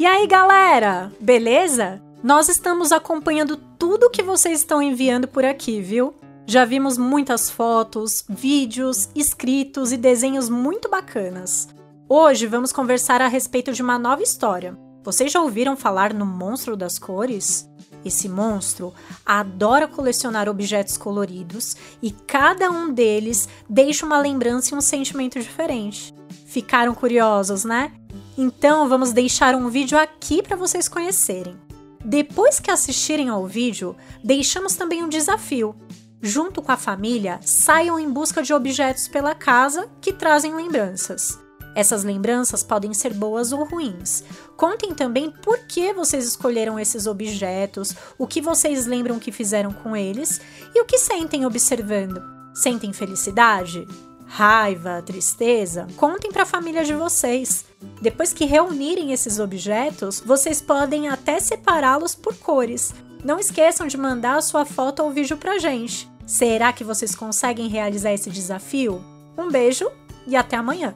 E aí, galera? Beleza? Nós estamos acompanhando tudo que vocês estão enviando por aqui, viu? Já vimos muitas fotos, vídeos, escritos e desenhos muito bacanas. Hoje vamos conversar a respeito de uma nova história. Vocês já ouviram falar no Monstro das Cores? Esse monstro adora colecionar objetos coloridos e cada um deles deixa uma lembrança e um sentimento diferente. Ficaram curiosos, né? Então vamos deixar um vídeo aqui para vocês conhecerem. Depois que assistirem ao vídeo, deixamos também um desafio. Junto com a família, saiam em busca de objetos pela casa que trazem lembranças. Essas lembranças podem ser boas ou ruins. Contem também por que vocês escolheram esses objetos, o que vocês lembram que fizeram com eles e o que sentem observando. Sentem felicidade? raiva, tristeza, contem para a família de vocês. Depois que reunirem esses objetos, vocês podem até separá-los por cores. Não esqueçam de mandar a sua foto ou vídeo pra gente. Será que vocês conseguem realizar esse desafio? Um beijo e até amanhã!